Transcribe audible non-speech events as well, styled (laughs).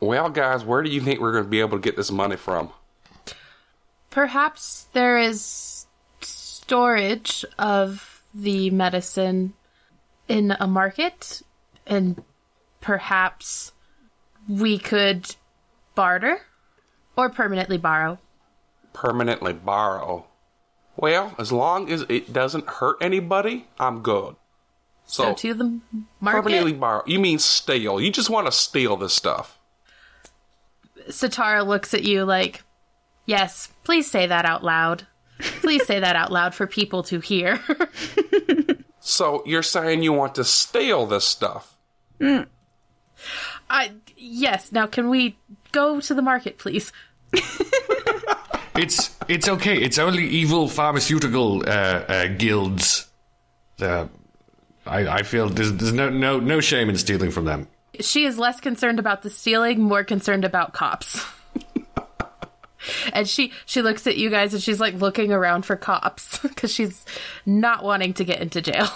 Well, guys, where do you think we're going to be able to get this money from? Perhaps there is storage of the medicine in a market, and perhaps we could barter or permanently borrow. Permanently borrow. Well, as long as it doesn't hurt anybody, I'm good. So, So, to the market, permanently borrow. You mean steal? You just want to steal this stuff? Satara looks at you like, "Yes, please say that out loud. Please say that out loud for people to hear." (laughs) So you're saying you want to steal this stuff? I yes. Now, can we go to the market, please? (laughs) It's it's okay. It's only evil pharmaceutical uh, uh, guilds. Uh, I, I feel there's, there's no no no shame in stealing from them. She is less concerned about the stealing, more concerned about cops. and she she looks at you guys and she's like looking around for cops (laughs) because she's not wanting to get into jail.